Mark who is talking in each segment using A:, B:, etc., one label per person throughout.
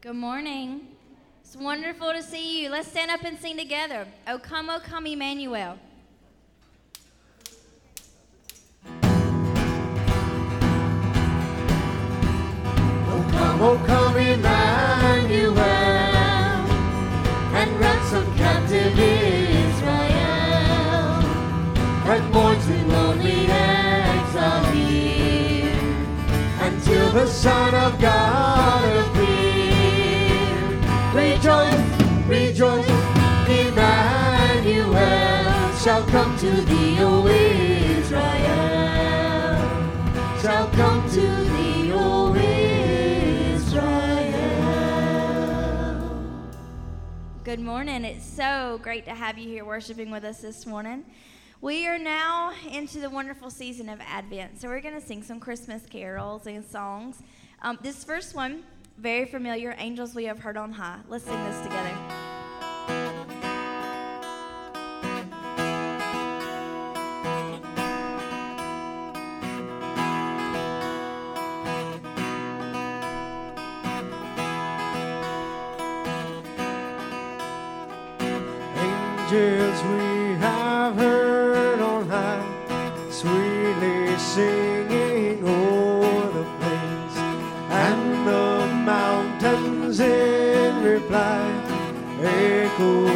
A: Good morning. It's wonderful to see you. Let's stand up and sing together. O come, O come, Emmanuel.
B: O come, O come, Emmanuel, and ransom captive Israel that mourns in lonely exile here until the Son of God. Rejoice, rejoice, Emmanuel shall come to thee, O Israel, shall come to thee, O Israel.
A: Good morning. It's so great to have you here worshiping with us this morning. We are now into the wonderful season of Advent, so we're going to sing some Christmas carols and songs. Um, this first one, very familiar, Angels We Have Heard on High. Let's sing this together.
B: Echoing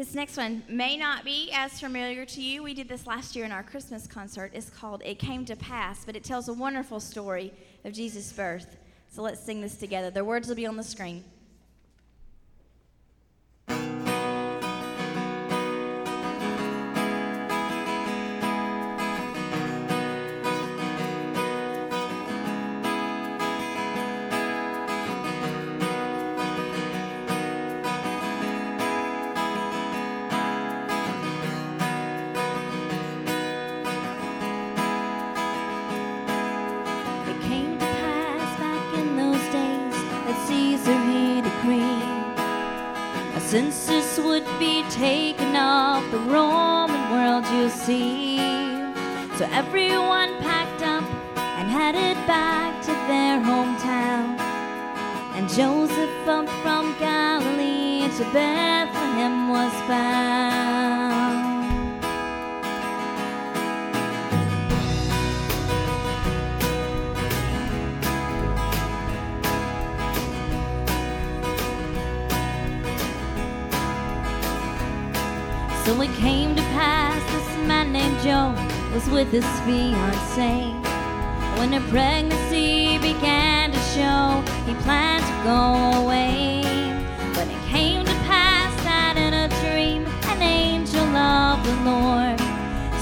B: This
A: next one may not be as familiar to you. We did this last year in our Christmas concert. It's called It Came to Pass, but it tells a wonderful story of Jesus' birth. So let's sing this together. The words will be on the screen.
C: Everyone packed up and headed back to their hometown. And Joseph up from Galilee to Bethlehem was bound. Was with his fiancée. When her pregnancy began to show, he planned to go away. But it came to pass that in a dream, an angel of the Lord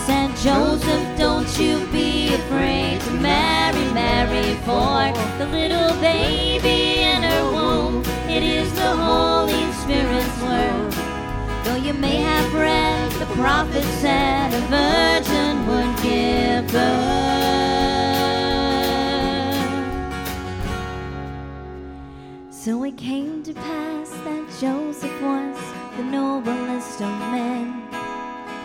C: said, Joseph, don't you be afraid to marry Mary, for the little baby in her womb, it is the Holy Spirit's word. Though you may have read, the prophet said a virgin would give birth. So it came to pass that Joseph was the noblest of men,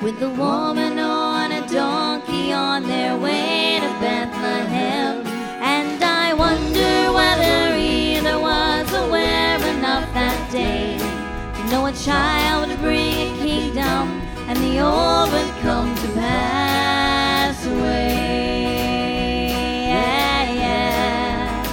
C: with the woman on a donkey on their way to Bethlehem. Child would bring a kingdom and the old would come to pass away. Yeah, yeah.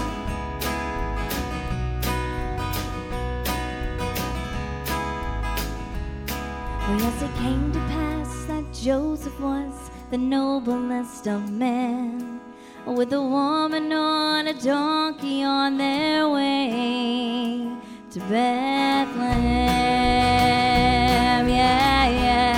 C: Oh, yes, it came to pass that Joseph was the noblest of men, with a woman on a donkey on their way to Bethlehem. Yeah, yeah.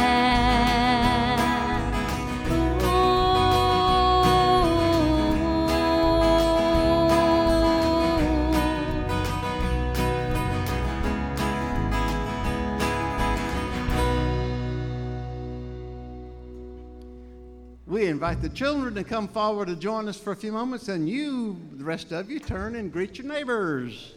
D: We invite the children to come forward to join us for a few moments, and you, the rest of you, turn and greet your neighbors.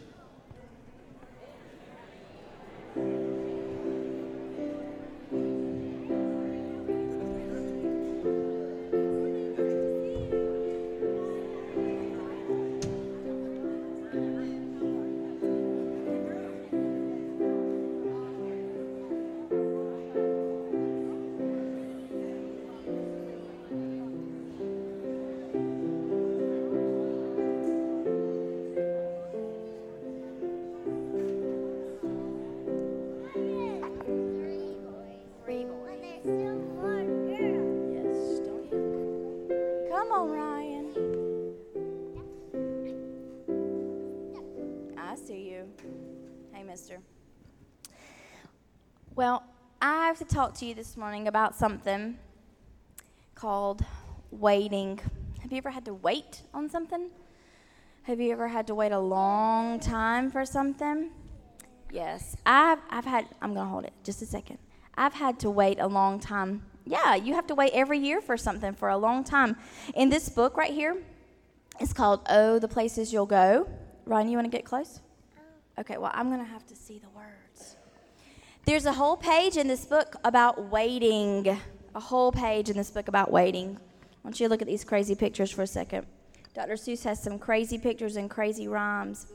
A: To you this morning about something called waiting. Have you ever had to wait on something? Have you ever had to wait a long time for something? Yes, I've, I've had, I'm going to hold it just a second. I've had to wait a long time. Yeah, you have to wait every year for something for a long time. In this book right here, it's called Oh, the Places You'll Go. Ryan, you want to get close? Okay, well, I'm going to have to see the words. There's a whole page in this book about waiting. A whole page in this book about waiting. I want you to look at these crazy pictures for a second. Dr. Seuss has some crazy pictures and crazy rhymes.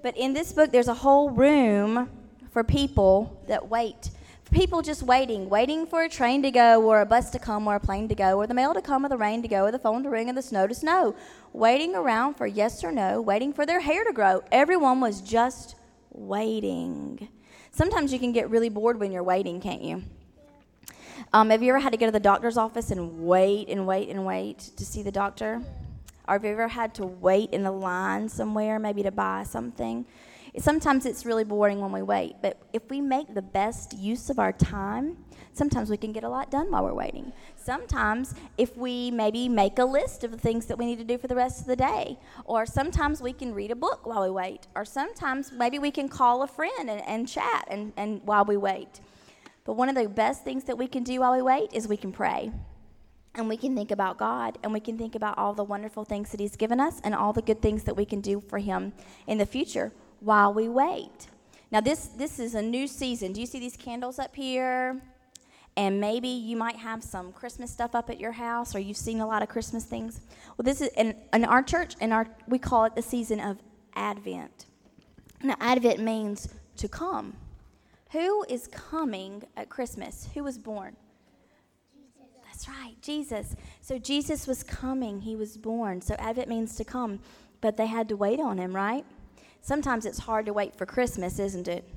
A: But in this book, there's a whole room for people that wait. People just waiting, waiting for a train to go, or a bus to come, or a plane to go, or the mail to come, or the rain to go, or the phone to ring, or the snow to snow. Waiting around for yes or no, waiting for their hair to grow. Everyone was just waiting. Sometimes you can get really bored when you're waiting, can't you? Um, have you ever had to go to the doctor's office and wait and wait and wait to see the doctor? Or have you ever had to wait in a line somewhere, maybe to buy something? Sometimes it's really boring when we wait, but if we make the best use of our time, sometimes we can get a lot done while we're waiting. Sometimes, if we maybe make a list of the things that we need to do for the rest of the day, or sometimes we can read a book while we wait, or sometimes maybe we can call a friend and, and chat and, and while we wait. But one of the best things that we can do while we wait is we can pray. And we can think about God and we can think about all the wonderful things that He's given us and all the good things that we can do for Him in the future while we wait. Now, this, this is a new season. Do you see these candles up here? And maybe you might have some Christmas stuff up at your house, or you've seen a lot of Christmas things. Well, this is in, in our church, in our we call it the season of Advent. Now, Advent means to come. Who is coming at Christmas? Who was born? Jesus. That's right, Jesus. So Jesus was coming, he was born. So Advent means to come, but they had to wait on him, right? Sometimes it's hard to wait for Christmas, isn't it?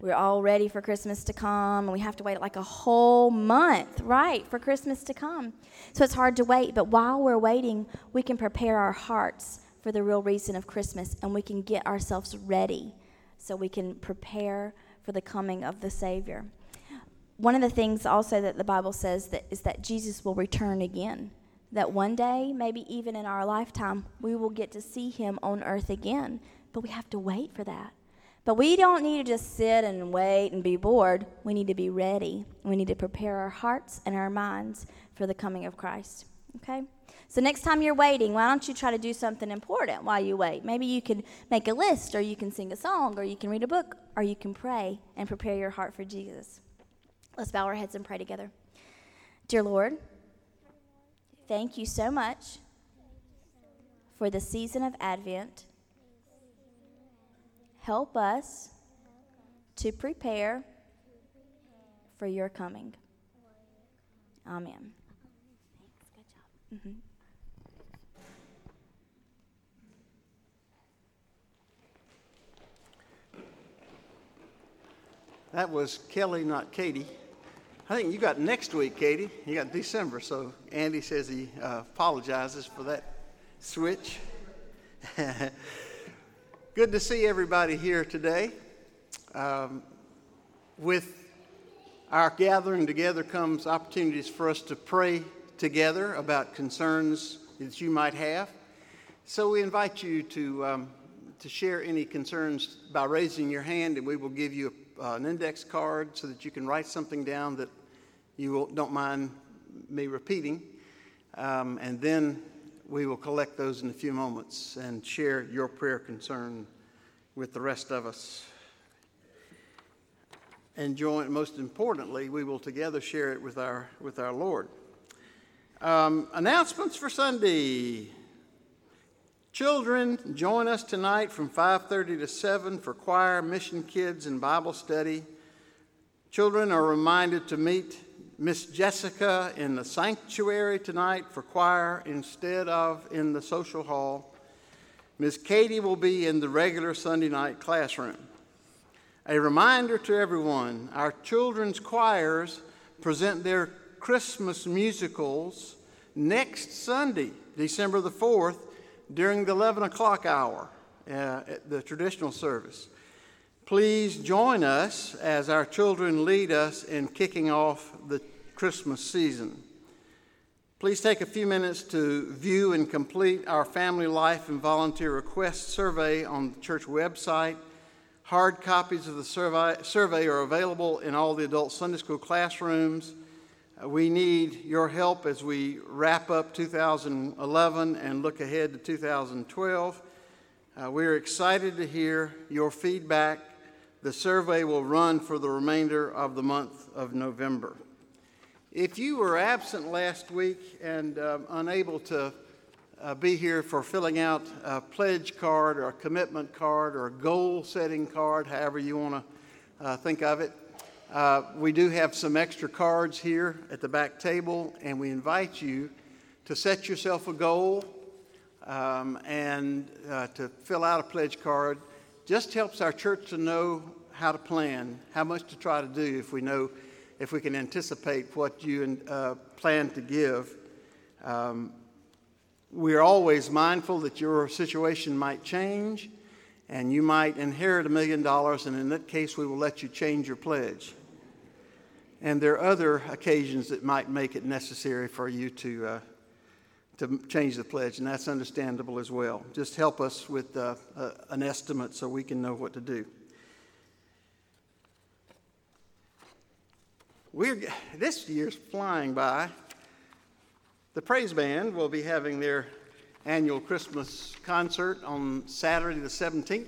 A: We're all ready for Christmas to come, and we have to wait like a whole month, right, for Christmas to come. So it's hard to wait, but while we're waiting, we can prepare our hearts for the real reason of Christmas, and we can get ourselves ready so we can prepare for the coming of the Savior. One of the things also that the Bible says that is that Jesus will return again. That one day, maybe even in our lifetime, we will get to see him on earth again. But we have to wait for that. But we don't need to just sit and wait and be bored. We need to be ready. We need to prepare our hearts and our minds for the coming of Christ. Okay? So next time you're waiting, why don't you try to do something important while you wait? Maybe you can make a list, or you can sing a song, or you can read a book, or you can pray and prepare your heart for Jesus. Let's bow our heads and pray together. Dear Lord, thank you so much for the season of Advent. Help us to prepare for your coming. Amen. Thanks. Good job. Mm-hmm.
D: That was Kelly, not Katie. I think you got next week, Katie. You got December, so Andy says he uh, apologizes for that switch. Good to see everybody here today. Um, with our gathering together comes opportunities for us to pray together about concerns that you might have. So we invite you to, um, to share any concerns by raising your hand, and we will give you uh, an index card so that you can write something down that you don't mind me repeating. Um, and then we will collect those in a few moments and share your prayer concern with the rest of us. And join, most importantly, we will together share it with our, with our Lord. Um, announcements for Sunday. Children, join us tonight from 5:30 to 7 for choir, mission kids, and Bible study. Children are reminded to meet Miss Jessica in the sanctuary tonight for choir instead of in the social hall. Miss Katie will be in the regular Sunday night classroom. A reminder to everyone our children's choirs present their Christmas musicals next Sunday, December the 4th, during the 11 o'clock hour uh, at the traditional service. Please join us as our children lead us in kicking off the Christmas season. Please take a few minutes to view and complete our family life and volunteer request survey on the church website. Hard copies of the survey, survey are available in all the adult Sunday school classrooms. Uh, we need your help as we wrap up 2011 and look ahead to 2012. Uh, we're excited to hear your feedback. The survey will run for the remainder of the month of November. If you were absent last week and uh, unable to uh, be here for filling out a pledge card or a commitment card or a goal setting card, however you want to uh, think of it, uh, we do have some extra cards here at the back table, and we invite you to set yourself a goal um, and uh, to fill out a pledge card. Just helps our church to know how to plan, how much to try to do if we know, if we can anticipate what you uh, plan to give. Um, we're always mindful that your situation might change and you might inherit a million dollars, and in that case, we will let you change your pledge. And there are other occasions that might make it necessary for you to, uh, to change the pledge, and that's understandable as well. Just help us with uh, uh, an estimate so we can know what to do. We're, this year's flying by. The Praise Band will be having their annual Christmas concert on Saturday the 17th.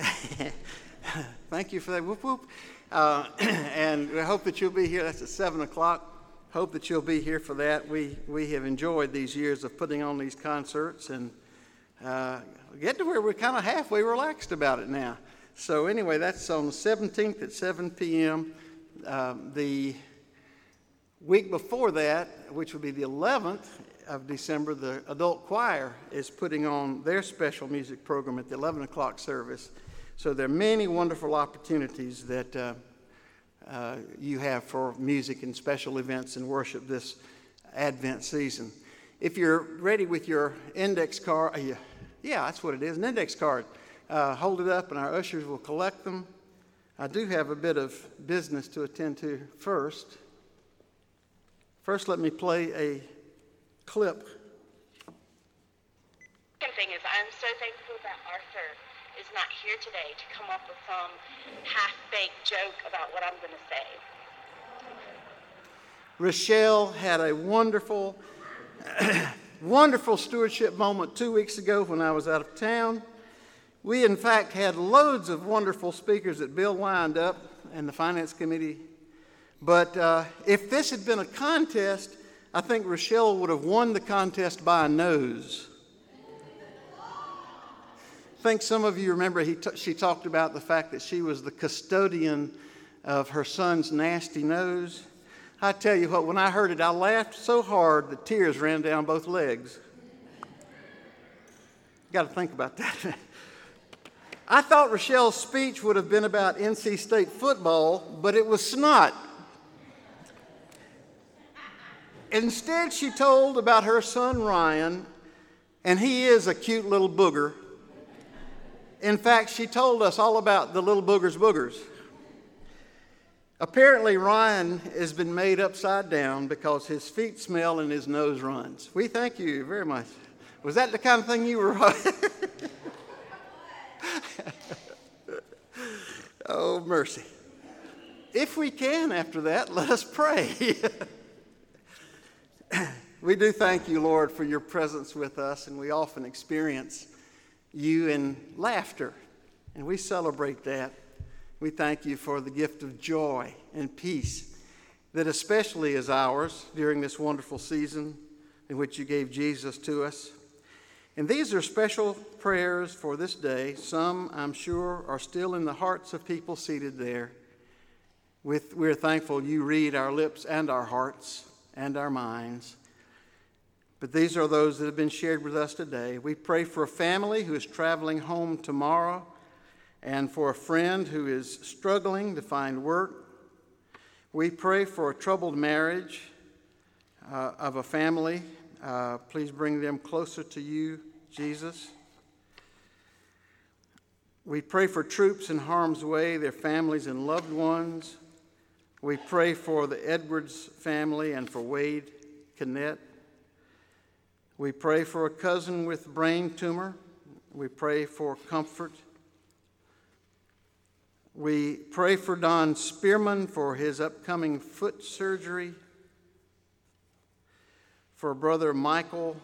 D: Thank you for that. Whoop, whoop. Uh, and we hope that you'll be here. That's at 7 o'clock. Hope that you'll be here for that. We, we have enjoyed these years of putting on these concerts and uh, get to where we're kind of halfway relaxed about it now. So, anyway, that's on the 17th at 7 p.m. Um, the week before that, which would be the 11th of December, the adult choir is putting on their special music program at the 11 o'clock service. So there are many wonderful opportunities that uh, uh, you have for music and special events and worship this Advent season. If you're ready with your index card, uh, yeah, that's what it is, an index card. Uh, hold it up and our ushers will collect them. I do have a bit of business to attend to first. First, let me play a clip.
E: Second thing is, I'm so thankful that Arthur is not here today to come up with some half-baked joke about what I'm going to say.
D: Rochelle had a wonderful, wonderful stewardship moment two weeks ago when I was out of town. We, in fact, had loads of wonderful speakers that Bill lined up and the Finance Committee. But uh, if this had been a contest, I think Rochelle would have won the contest by a nose. I think some of you remember he t- she talked about the fact that she was the custodian of her son's nasty nose. I tell you what, when I heard it, I laughed so hard the tears ran down both legs. Got to think about that. I thought Rochelle's speech would have been about NC State football, but it was snot. Instead, she told about her son Ryan, and he is a cute little booger. In fact, she told us all about the little booger's boogers. Apparently, Ryan has been made upside down because his feet smell and his nose runs. We thank you very much. Was that the kind of thing you were? oh, mercy. If we can, after that, let us pray. we do thank you, Lord, for your presence with us, and we often experience you in laughter, and we celebrate that. We thank you for the gift of joy and peace that especially is ours during this wonderful season in which you gave Jesus to us. And these are special prayers for this day. Some, I'm sure, are still in the hearts of people seated there. With, we're thankful you read our lips and our hearts and our minds. But these are those that have been shared with us today. We pray for a family who is traveling home tomorrow and for a friend who is struggling to find work. We pray for a troubled marriage uh, of a family uh, please bring them closer to you, Jesus. We pray for troops in harm's way, their families and loved ones. We pray for the Edwards family and for Wade Kinnett. We pray for a cousin with brain tumor. We pray for comfort. We pray for Don Spearman for his upcoming foot surgery for Brother Michael,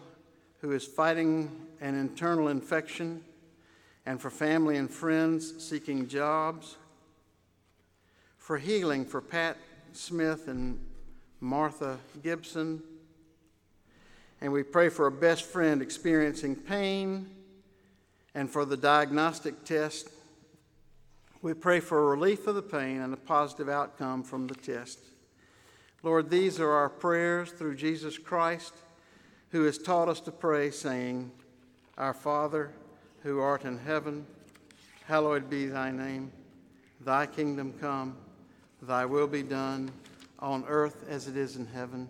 D: who is fighting an internal infection, and for family and friends seeking jobs, for healing for Pat Smith and Martha Gibson. And we pray for a best friend experiencing pain and for the diagnostic test. We pray for relief of the pain and a positive outcome from the test. Lord, these are our prayers through Jesus Christ, who has taught us to pray, saying, Our Father, who art in heaven, hallowed be thy name. Thy kingdom come, thy will be done, on earth as it is in heaven.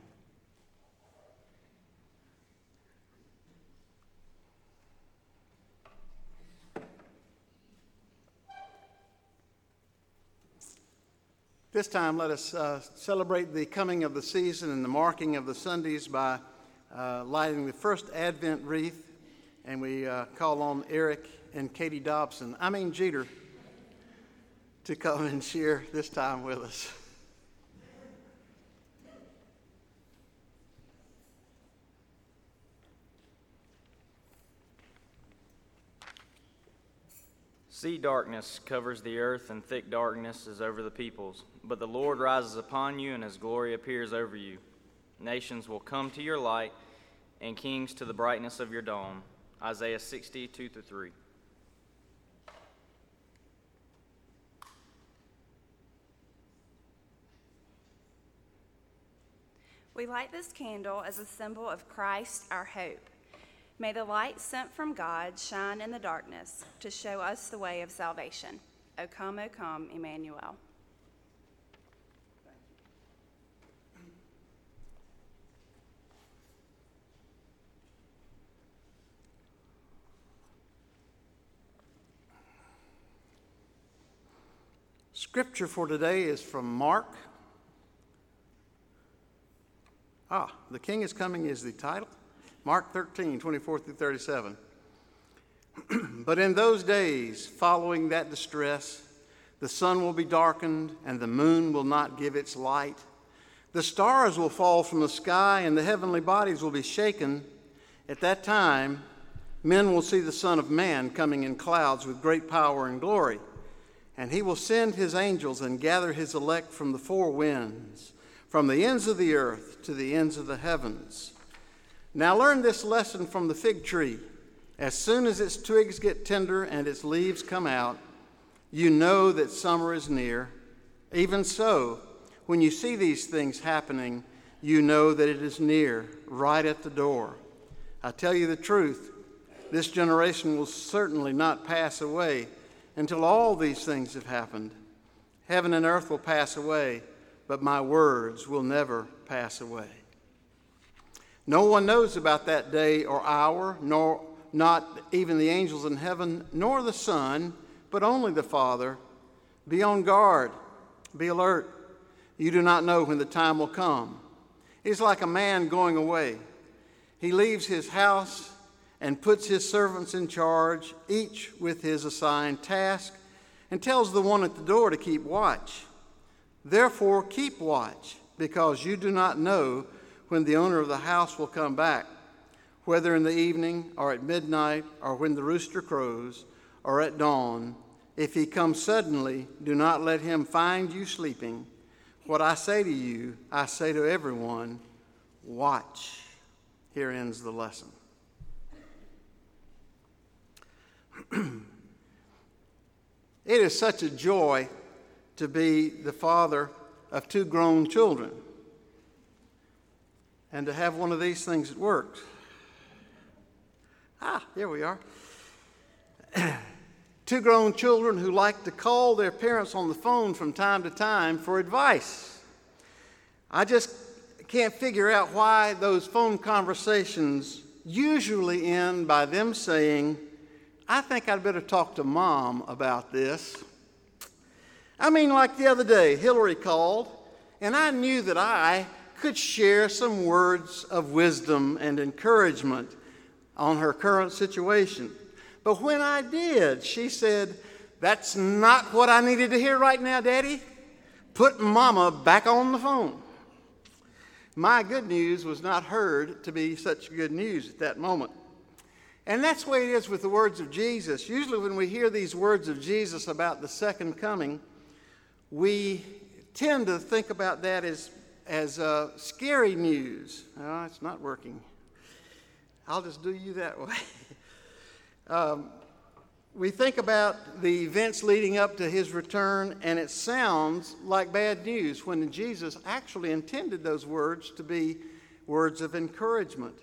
D: This time, let us uh, celebrate the coming of the season and the marking of the Sundays by uh, lighting the first Advent wreath, and we uh, call on Eric and Katie Dobson, I mean Jeter, to come and share this time with us.
F: See, darkness covers the earth, and thick darkness is over the peoples. But the Lord rises upon you, and his glory appears over you. Nations will come to your light, and kings to the brightness of your dawn. Isaiah 60, 2 3.
G: We light this candle as a symbol of Christ, our hope. May the light sent from God shine in the darkness to show us the way of salvation. O come, O come, Emmanuel.
D: Scripture for today is from Mark. Ah, the King is coming is the title. Mark 13, 24 through 37. but in those days following that distress, the sun will be darkened and the moon will not give its light. The stars will fall from the sky and the heavenly bodies will be shaken. At that time, men will see the Son of Man coming in clouds with great power and glory. And he will send his angels and gather his elect from the four winds, from the ends of the earth to the ends of the heavens. Now learn this lesson from the fig tree. As soon as its twigs get tender and its leaves come out, you know that summer is near. Even so, when you see these things happening, you know that it is near, right at the door. I tell you the truth, this generation will certainly not pass away until all these things have happened. Heaven and earth will pass away, but my words will never pass away. No one knows about that day or hour, nor not even the angels in heaven, nor the Son, but only the Father. Be on guard, be alert. You do not know when the time will come. It's like a man going away. He leaves his house and puts his servants in charge, each with his assigned task, and tells the one at the door to keep watch. Therefore, keep watch, because you do not know when the owner of the house will come back, whether in the evening or at midnight or when the rooster crows or at dawn. If he comes suddenly, do not let him find you sleeping. What I say to you, I say to everyone watch. Here ends the lesson. it is such a joy to be the father of two grown children and to have one of these things that works. Ah, here we are. Two grown children who like to call their parents on the phone from time to time for advice. I just can't figure out why those phone conversations usually end by them saying, I think I'd better talk to mom about this. I mean, like the other day, Hillary called, and I knew that I could share some words of wisdom and encouragement on her current situation. But when I did, she said, That's not what I needed to hear right now, Daddy. Put Mama back on the phone. My good news was not heard to be such good news at that moment. And that's the way it is with the words of Jesus. Usually, when we hear these words of Jesus about the second coming, we tend to think about that as as uh, scary news. It's not working. I'll just do you that way. um, we think about the events leading up to his return, and it sounds like bad news when Jesus actually intended those words to be words of encouragement.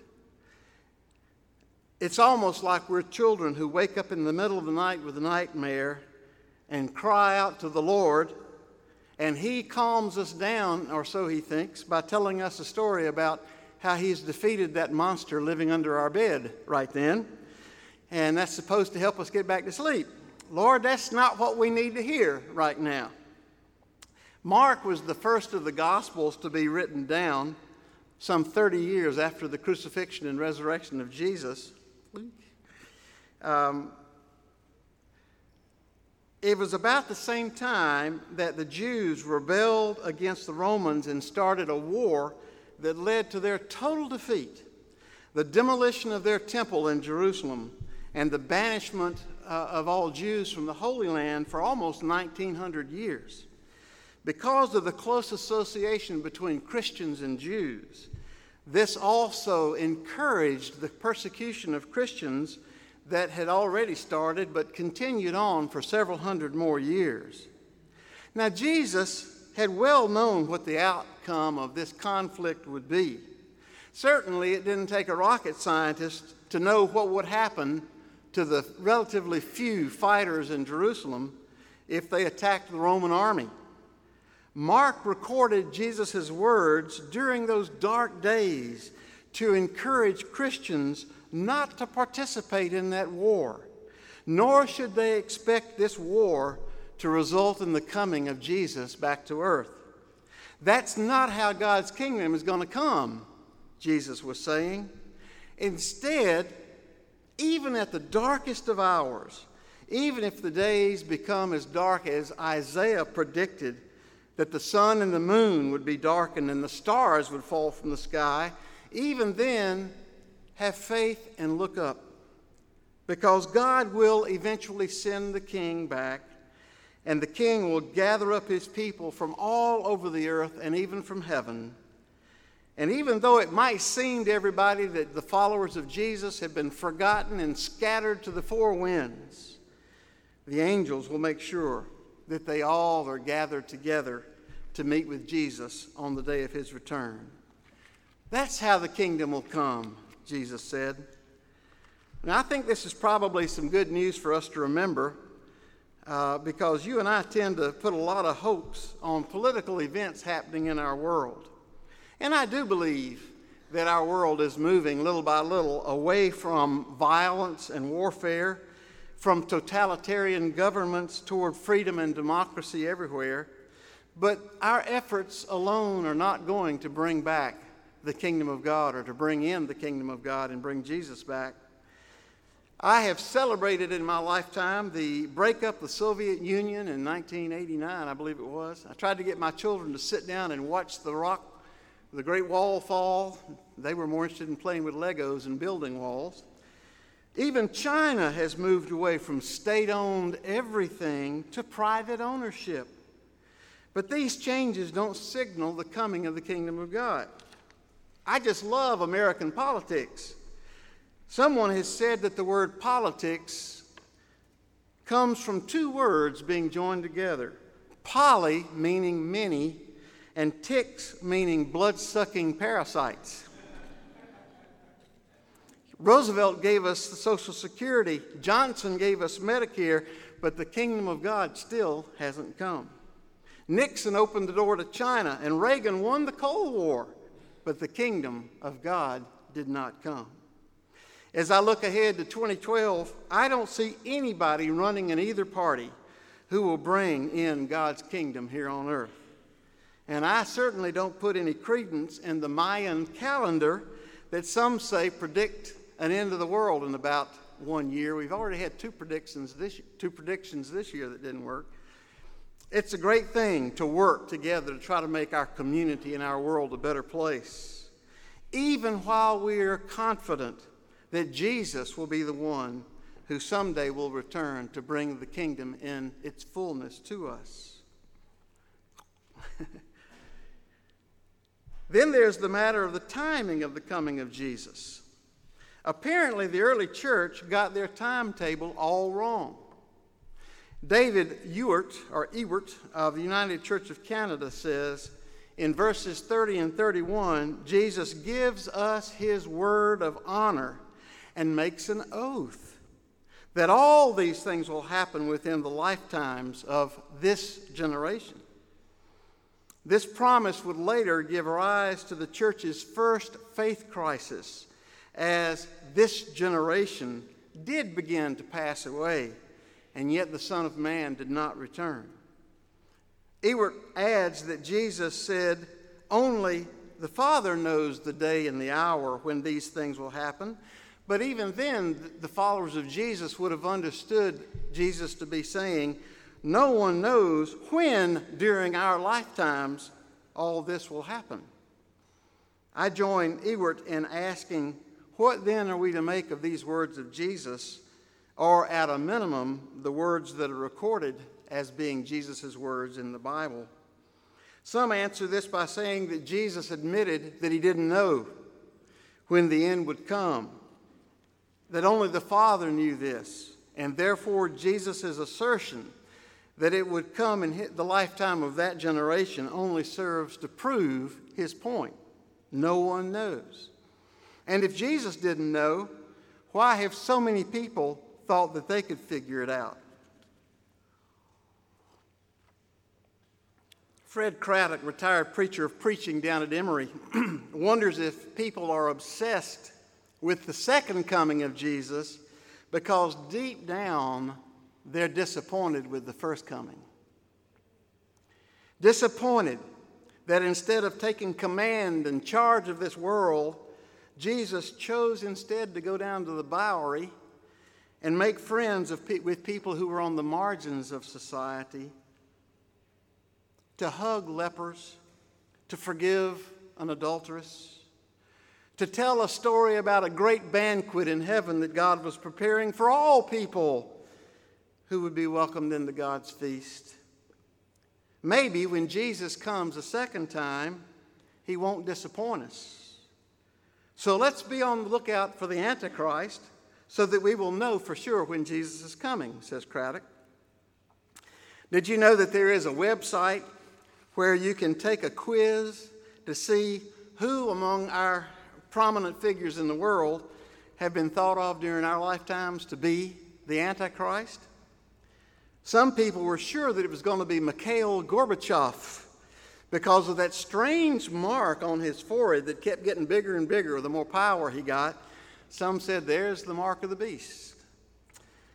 D: It's almost like we're children who wake up in the middle of the night with a nightmare and cry out to the Lord and he calms us down, or so he thinks, by telling us a story about how he's defeated that monster living under our bed right then. And that's supposed to help us get back to sleep. Lord, that's not what we need to hear right now. Mark was the first of the Gospels to be written down. some 30 years after the crucifixion and resurrection of Jesus. Um, it was about the same time that the Jews rebelled against the Romans and started a war that led to their total defeat, the demolition of their temple in Jerusalem, and the banishment uh, of all Jews from the Holy Land for almost 1900 years. Because of the close association between Christians and Jews, this also encouraged the persecution of Christians that had already started but continued on for several hundred more years. Now, Jesus had well known what the outcome of this conflict would be. Certainly, it didn't take a rocket scientist to know what would happen to the relatively few fighters in Jerusalem if they attacked the Roman army. Mark recorded Jesus' words during those dark days to encourage Christians not to participate in that war, nor should they expect this war to result in the coming of Jesus back to earth. That's not how God's kingdom is going to come, Jesus was saying. Instead, even at the darkest of hours, even if the days become as dark as Isaiah predicted, that the sun and the moon would be darkened and the stars would fall from the sky, even then, have faith and look up. Because God will eventually send the king back, and the king will gather up his people from all over the earth and even from heaven and even though it might seem to everybody that the followers of Jesus have been forgotten and scattered to the four winds, the angels will make sure that they all are gathered together to meet with Jesus on the day of his return. That's how the kingdom will come, Jesus said. Now, I think this is probably some good news for us to remember uh, because you and I tend to put a lot of hopes on political events happening in our world. And I do believe that our world is moving little by little away from violence and warfare, from totalitarian governments toward freedom and democracy everywhere. But our efforts alone are not going to bring back the kingdom of God or to bring in the kingdom of God and bring Jesus back. I have celebrated in my lifetime the breakup of the Soviet Union in 1989, I believe it was. I tried to get my children to sit down and watch the rock the Great Wall fall, they were more interested in playing with Legos and building walls. Even China has moved away from state owned everything to private ownership. But these changes don't signal the coming of the kingdom of God. I just love American politics. Someone has said that the word politics comes from two words being joined together poly, meaning many, and ticks meaning blood sucking parasites. Roosevelt gave us the Social Security, Johnson gave us Medicare, but the kingdom of God still hasn't come. Nixon opened the door to China, and Reagan won the Cold War, but the kingdom of God did not come. As I look ahead to 2012, I don't see anybody running in either party who will bring in God's kingdom here on earth. And I certainly don't put any credence in the Mayan calendar that some say predict an end of the world in about one year. We've already had two predictions this, two predictions this year that didn't work. It's a great thing to work together to try to make our community and our world a better place, even while we are confident that Jesus will be the one who someday will return to bring the kingdom in its fullness to us. Then there's the matter of the timing of the coming of Jesus. Apparently, the early church got their timetable all wrong. David Ewart, or Ewart of the United Church of Canada says in verses 30 and 31 Jesus gives us his word of honor and makes an oath that all these things will happen within the lifetimes of this generation. This promise would later give rise to the church's first faith crisis as this generation did begin to pass away, and yet the Son of Man did not return. Ewart adds that Jesus said, Only the Father knows the day and the hour when these things will happen. But even then, the followers of Jesus would have understood Jesus to be saying, No one knows when during our lifetimes all this will happen. I join Ewart in asking, What then are we to make of these words of Jesus, or at a minimum, the words that are recorded as being Jesus' words in the Bible? Some answer this by saying that Jesus admitted that he didn't know when the end would come, that only the Father knew this, and therefore Jesus' assertion that it would come in the lifetime of that generation only serves to prove his point. No one knows. And if Jesus didn't know, why have so many people thought that they could figure it out? Fred Craddock, retired preacher of preaching down at Emory, wonders if people are obsessed with the second coming of Jesus because deep down they're disappointed with the first coming. Disappointed that instead of taking command and charge of this world, Jesus chose instead to go down to the Bowery and make friends pe- with people who were on the margins of society to hug lepers, to forgive an adulteress, to tell a story about a great banquet in heaven that God was preparing for all people who would be welcomed into God's feast. Maybe when Jesus comes a second time, he won't disappoint us. So let's be on the lookout for the Antichrist so that we will know for sure when Jesus is coming, says Craddock. Did you know that there is a website where you can take a quiz to see who among our prominent figures in the world have been thought of during our lifetimes to be the Antichrist. Some people were sure that it was going to be Mikhail Gorbachev because of that strange mark on his forehead that kept getting bigger and bigger the more power he got. Some said, There's the mark of the beast.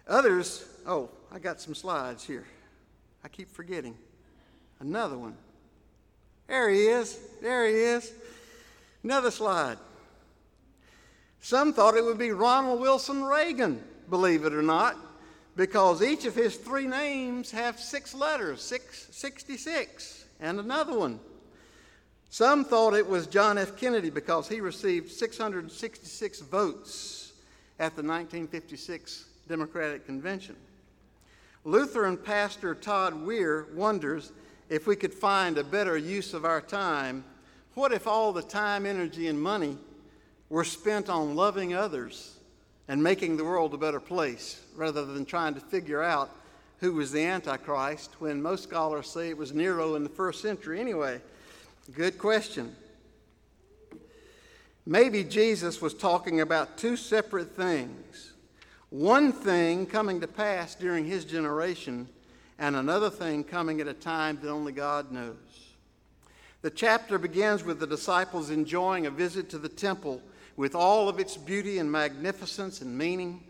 D: Others, oh, I got some slides here. I keep forgetting. Another one. There he is. There he is. Another slide. Some thought it would be Ronald Wilson Reagan, believe it or not, because each of his three names have six letters, six, 66, and another one. Some thought it was John F. Kennedy because he received 666 votes at the 1956 Democratic Convention. Lutheran pastor Todd Weir wonders if we could find a better use of our time, what if all the time, energy, and money were spent on loving others and making the world a better place rather than trying to figure out who was the Antichrist when most scholars say it was Nero in the first century anyway? Good question. Maybe Jesus was talking about two separate things. One thing coming to pass during his generation, and another thing coming at a time that only God knows. The chapter begins with the disciples enjoying a visit to the temple with all of its beauty and magnificence and meaning.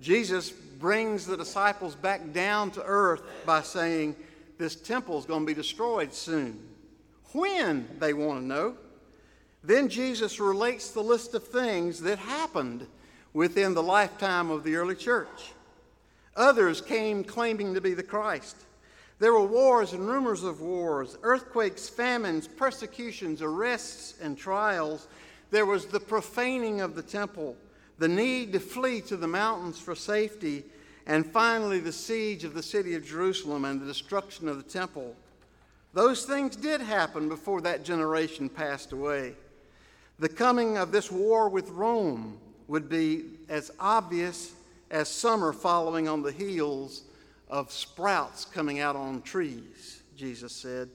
D: Jesus brings the disciples back down to earth by saying, This temple is going to be destroyed soon. When, they want to know. Then Jesus relates the list of things that happened within the lifetime of the early church. Others came claiming to be the Christ. There were wars and rumors of wars, earthquakes, famines, persecutions, arrests, and trials. There was the profaning of the temple, the need to flee to the mountains for safety, and finally the siege of the city of Jerusalem and the destruction of the temple. Those things did happen before that generation passed away. The coming of this war with Rome would be as obvious as summer following on the heels of sprouts coming out on trees, Jesus said.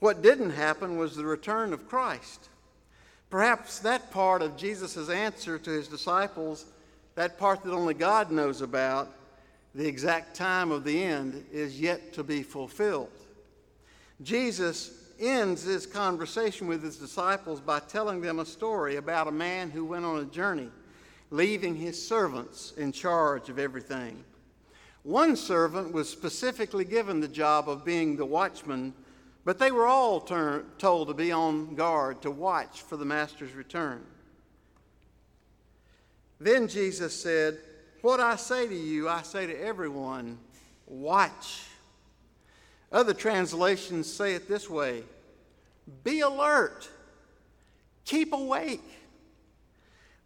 D: What didn't happen was the return of Christ. Perhaps that part of Jesus' answer to his disciples, that part that only God knows about, the exact time of the end, is yet to be fulfilled. Jesus ends his conversation with his disciples by telling them a story about a man who went on a journey leaving his servants in charge of everything. One servant was specifically given the job of being the watchman But they were all turn, told to be on guard, to watch for the master's return. Then Jesus said, What I say to you, I say to everyone watch. Other translations say it this way Be alert, keep awake.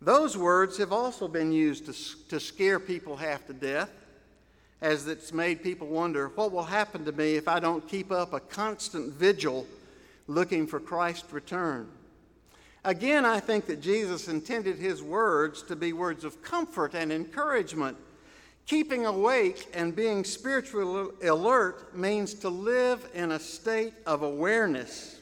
D: Those words have also been used to, to scare people half to death, as it's made people wonder what will happen to me if I don't keep up a constant vigil looking for Christ's return. Again, I think that Jesus intended his words to be words of comfort and encouragement. Keeping awake and being spiritually alert means to live in a state of awareness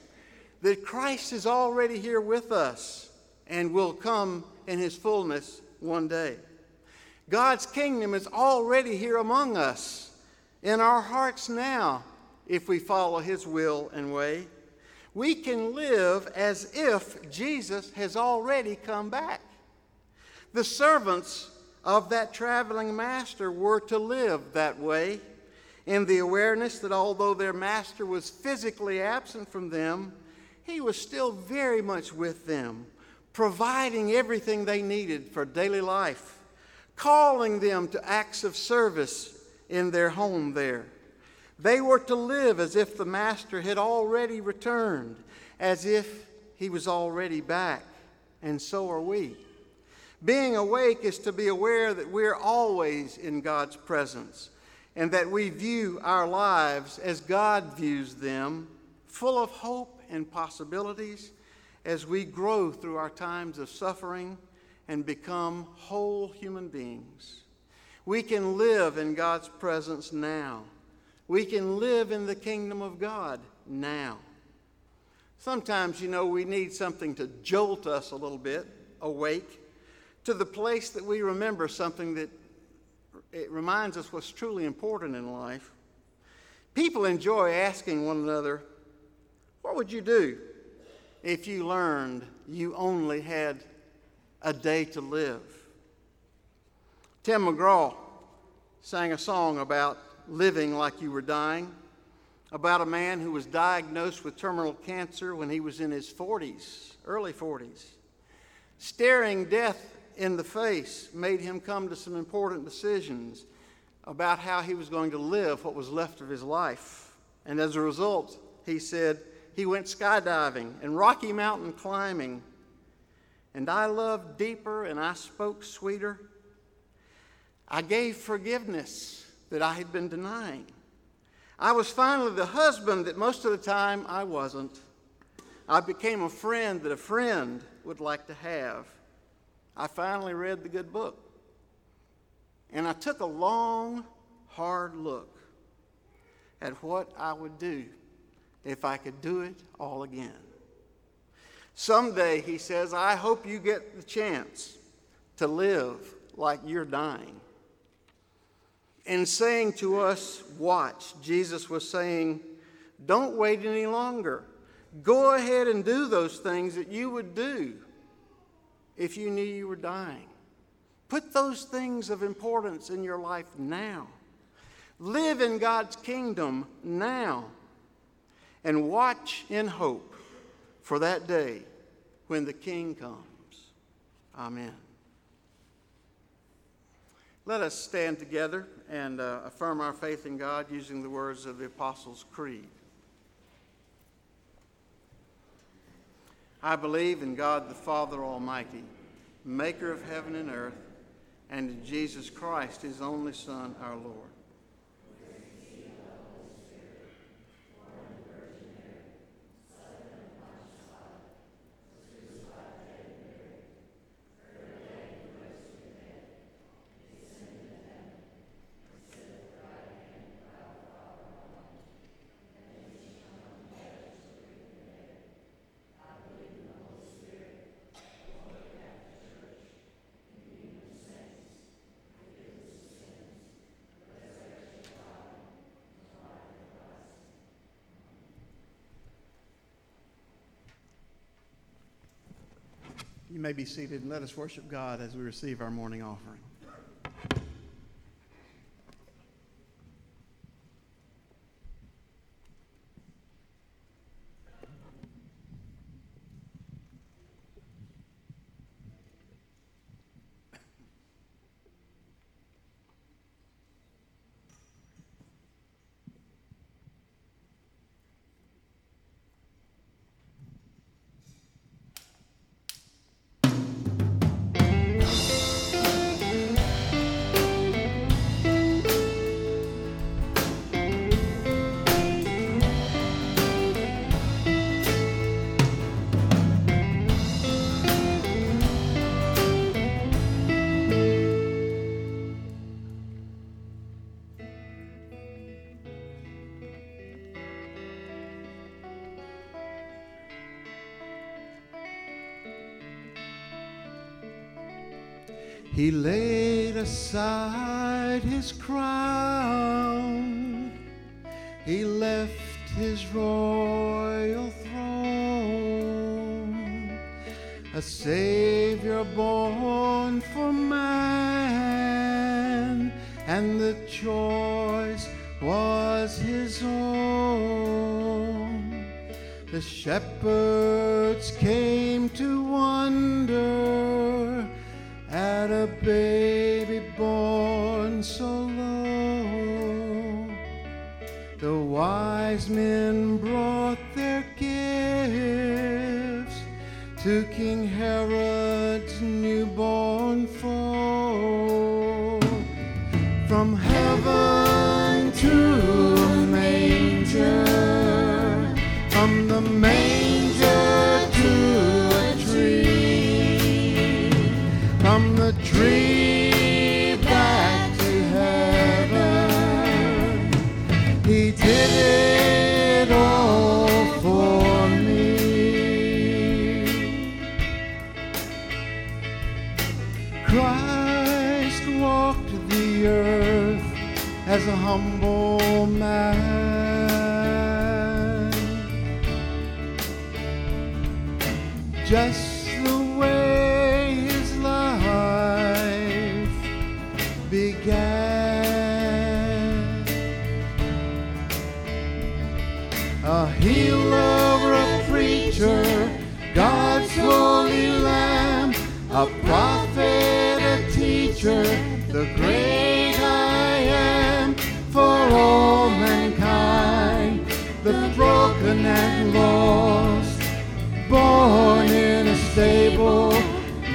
D: that Christ is already here with us and will come in his fullness one day. God's kingdom is already here among us in our hearts now if we follow his will and way. We can live as if Jesus has already come back. The servants of that traveling master were to live that way in the awareness that although their master was physically absent from them, he was still very much with them providing everything they needed for daily life, calling them to acts of service in their home there. They were to live as if the Master had already returned, as if he was already back, and so are we. Being awake is to be aware that we're always in God's presence and that we view our lives as God views them, full of hope and possibilities as we grow through our times of suffering and become whole human beings. We can live in God's presence now. We can live in the kingdom of God now. Sometimes, you know, we need something to jolt us a little bit awake to the place that we remember something that it reminds us what's truly important in life. People enjoy asking one another, What would you do if you learned you only had a day to live. Tim McGraw sang a song about living like you were dying, about a man who was diagnosed with terminal cancer when he was in his 40s, early 40s. Staring death in the face made him come to some important decisions about how he was going to live what was left of his life. And as a result, he said, he went skydiving and Rocky Mountain climbing. And I loved deeper and I spoke sweeter. I gave forgiveness that I had been denying. I was finally the husband that most of the time I wasn't. I became a friend that a friend would like to have. I finally read the good book. And I took a long, hard look at what I would do if I could do it all again. Someday, he says, I hope you get the chance to live like you're dying. In saying to us, watch, Jesus was saying, don't wait any longer. Go ahead and do those things that you would do if you knew you were dying. Put those things of importance in your life now. Live in God's kingdom now and watch in hope for that day when the King comes. Amen. Let us stand together and uh, affirm our faith in God using the words of the Apostles' Creed. I believe in God the Father Almighty, maker of heaven and earth, and in Jesus Christ, his only Son, our Lord You may be seated and let us worship God as we receive our morning offering. He laid aside his crown. He left his royal throne. A Savior born for man, and the choice was his own. The shepherds came to wonder a baby born so low. The wise men a humble man. Just the way his life began. A healer, a preacher, God's holy lamb, a prophet, a teacher, the great and lost, born in a stable,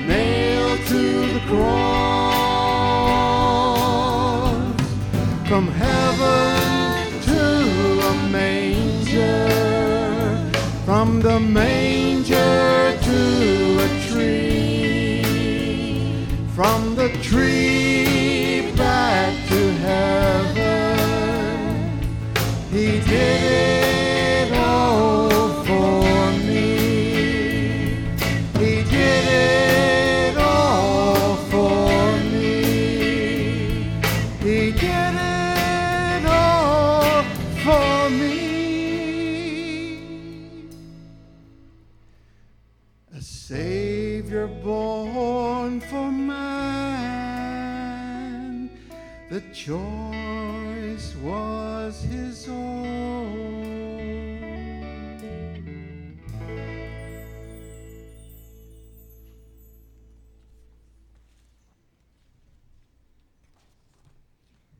D: nailed to the cross. From heaven to a manger, from the manger to a tree, from the tree back to heaven. He did it choice was his own.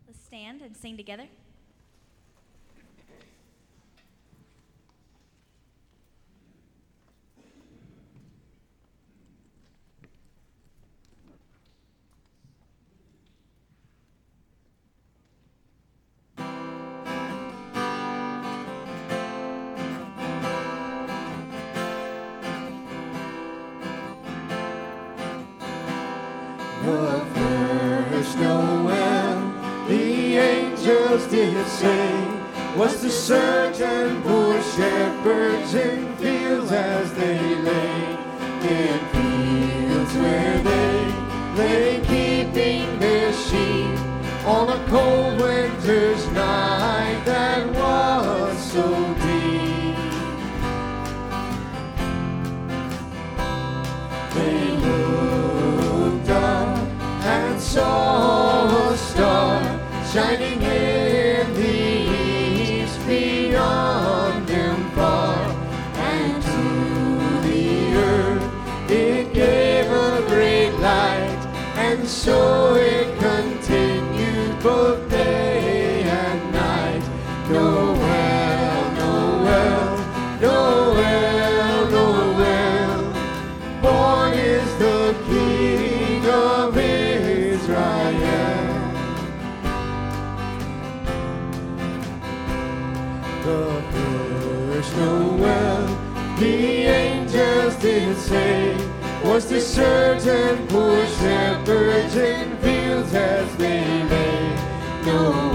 B: Let's stand and sing together.
D: The first Noel, the angels did say, was to certain poor shepherds in fields as they lay. Noel,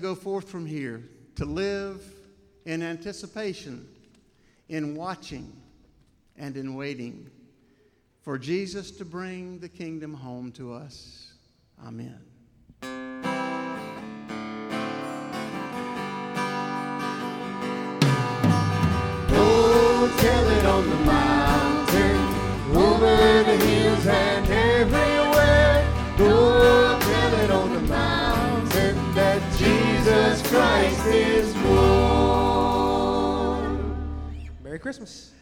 D: go forth from here to live in anticipation, in watching, and in waiting for Jesus to bring the kingdom home to us. Amen.
B: Go tell it on the mountain, over the hills and
H: Merry Christmas.